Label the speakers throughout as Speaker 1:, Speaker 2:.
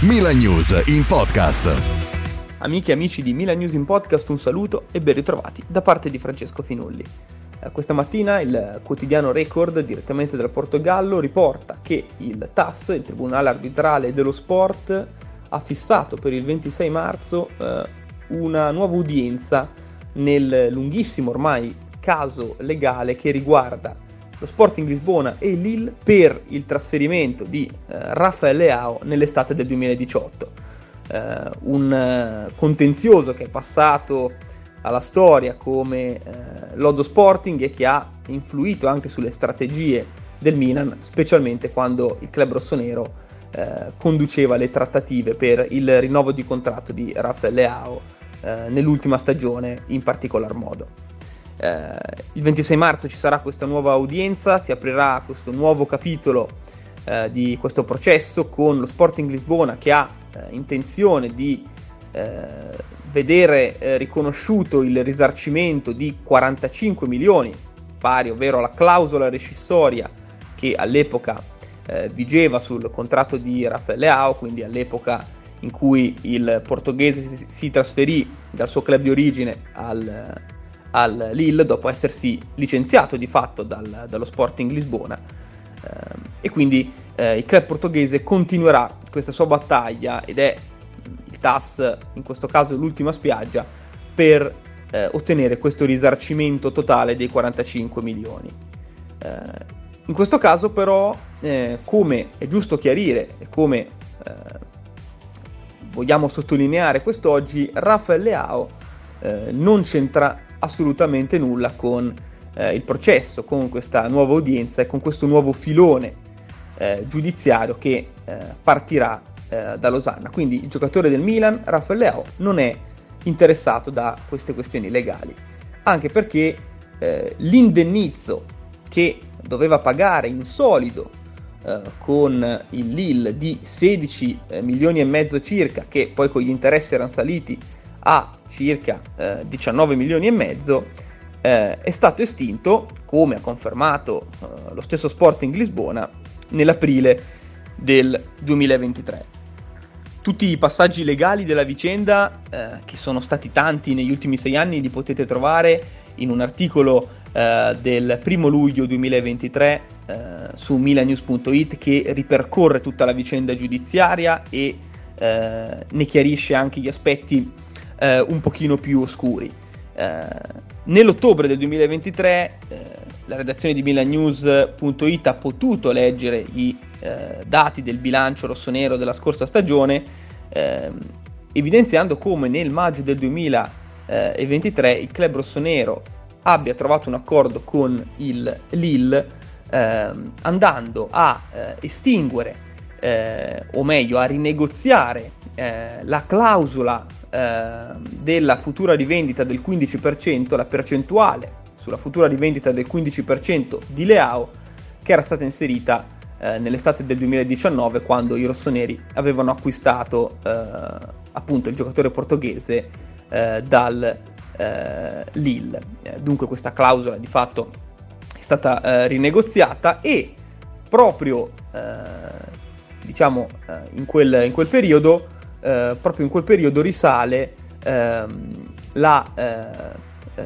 Speaker 1: Milan News in podcast.
Speaker 2: Amiche e amici di Milan News in Podcast, un saluto e ben ritrovati da parte di Francesco Finulli. Eh, questa mattina il quotidiano Record, direttamente dal Portogallo, riporta che il TAS, il Tribunale Arbitrale dello Sport, ha fissato per il 26 marzo eh, una nuova udienza nel lunghissimo ormai caso legale che riguarda lo Sporting Lisbona e Lille per il trasferimento di eh, Raffaele Leao nell'estate del 2018 eh, un eh, contenzioso che è passato alla storia come Lodo Sporting e che ha influito anche sulle strategie del Milan, specialmente quando il club rossonero eh, conduceva le trattative per il rinnovo di contratto di Rafael Leao eh, nell'ultima stagione in particolar modo. Eh, il 26 marzo ci sarà questa nuova udienza, si aprirà questo nuovo capitolo eh, di questo processo con lo Sporting Lisbona che ha eh, intenzione di eh, vedere eh, riconosciuto il risarcimento di 45 milioni, pari ovvero la clausola rescissoria che all'epoca eh, vigeva sul contratto di Raffaele Leao, quindi all'epoca in cui il portoghese si, si trasferì dal suo club di origine al, al Lille dopo essersi licenziato di fatto dal, dallo Sporting Lisbona eh, e quindi eh, il club portoghese continuerà questa sua battaglia ed è il TAS, in questo caso l'ultima spiaggia, per eh, ottenere questo risarcimento totale dei 45 milioni. Eh, in questo caso però, come è giusto chiarire e come vogliamo sottolineare quest'oggi, Rafael Leao eh, non c'entra assolutamente nulla con il processo, con questa nuova udienza e con questo nuovo filone eh, giudiziario che eh, partirà eh, da Losanna. Quindi il giocatore del Milan, Raffaele Leao, non è interessato da queste questioni legali, anche perché eh, l'indennizzo che doveva pagare in solido eh, con il Lille di 16 eh, milioni e mezzo circa, che poi con gli interessi erano saliti a circa 19 milioni e mezzo, è stato estinto, come ha confermato lo stesso Sporting Lisbona, nell'aprile del 2023. Tutti i passaggi legali della vicenda, eh, che sono stati tanti negli ultimi sei anni, li potete trovare in un articolo eh, del 1 luglio 2023 eh, su milanews.it che ripercorre tutta la vicenda giudiziaria e eh, ne chiarisce anche gli aspetti eh, un pochino più oscuri. Eh, nell'ottobre del 2023 la redazione di milanews.it ha potuto leggere i eh, dati del bilancio rossonero della scorsa stagione, eh, evidenziando come nel maggio del 2023 il club rossonero abbia trovato un accordo con il Lille eh, andando a eh, estinguere eh, o meglio a rinegoziare eh, la clausola della futura rivendita del 15%, la percentuale sulla futura rivendita del 15% di Leao che era stata inserita eh, nell'estate del 2019 quando i rossoneri avevano acquistato eh, appunto il giocatore portoghese eh, dal eh, Lille. Eh, dunque questa clausola di fatto è stata eh, rinegoziata e proprio diciamo in quel, in, quel, periodo proprio in quel periodo risale ehm, la eh,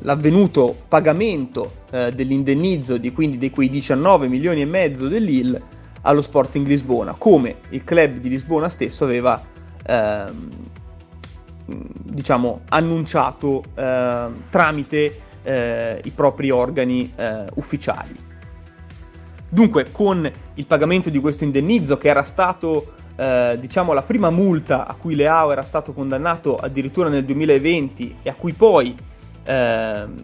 Speaker 2: l'avvenuto pagamento eh, dell'indennizzo di quindi di quei 19 milioni e mezzo dell'IL allo Sporting Lisbona, come il club di Lisbona stesso aveva ehm, diciamo annunciato eh, tramite eh, i propri organi eh, ufficiali. Dunque, con il pagamento di questo indennizzo, che era stato eh, diciamo la prima multa a cui Leao era stato condannato addirittura nel 2020 e a cui poi Ehm,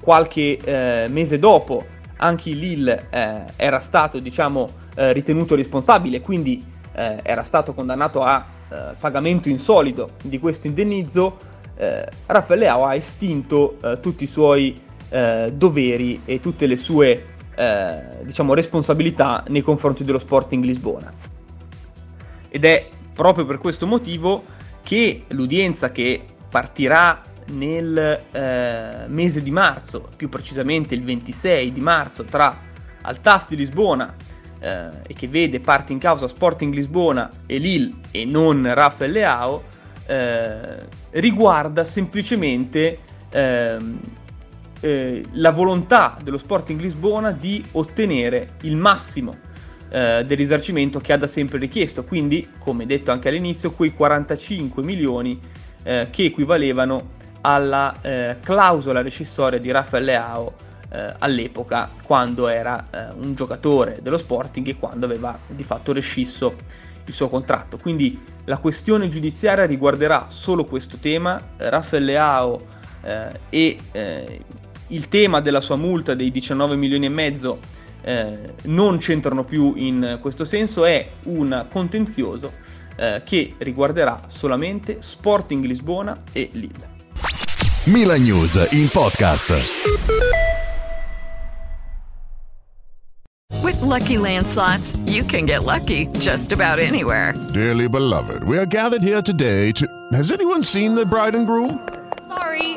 Speaker 2: qualche eh, mese dopo anche Lille eh, era stato diciamo, eh, ritenuto responsabile, quindi eh, era stato condannato a eh, pagamento insolito di questo indennizzo, eh, Raffaele Leao ha estinto eh, tutti i suoi eh, doveri e tutte le sue diciamo, responsabilità nei confronti dello Sporting Lisbona. Ed è proprio per questo motivo che l'udienza che partirà nel eh, mese di marzo, più precisamente il 26 di marzo, tra Altas di Lisbona eh, e che vede parte in causa Sporting Lisbona e Lille e non Rafael Leao, eh, riguarda semplicemente ehm, eh, la volontà dello Sporting Lisbona di ottenere il massimo eh, del risarcimento che ha da sempre richiesto, quindi come detto anche all'inizio, quei 45 milioni eh, che equivalevano alla eh, clausola rescissoria di Rafael Leao eh, all'epoca quando era un giocatore dello Sporting e quando aveva di fatto rescisso il suo contratto. Quindi la questione giudiziaria riguarderà solo questo tema, Rafael Leao eh, e eh, il tema della sua multa dei 19 milioni e mezzo eh, non c'entrano più in questo senso, è un contenzioso eh, che riguarderà solamente Sporting Lisbona e Lille.
Speaker 1: Milan News in podcast.
Speaker 3: With lucky landslots, you can get lucky just about anywhere.
Speaker 1: Dearly beloved, we are gathered here today to. Has anyone seen the bride and groom?
Speaker 4: Sorry,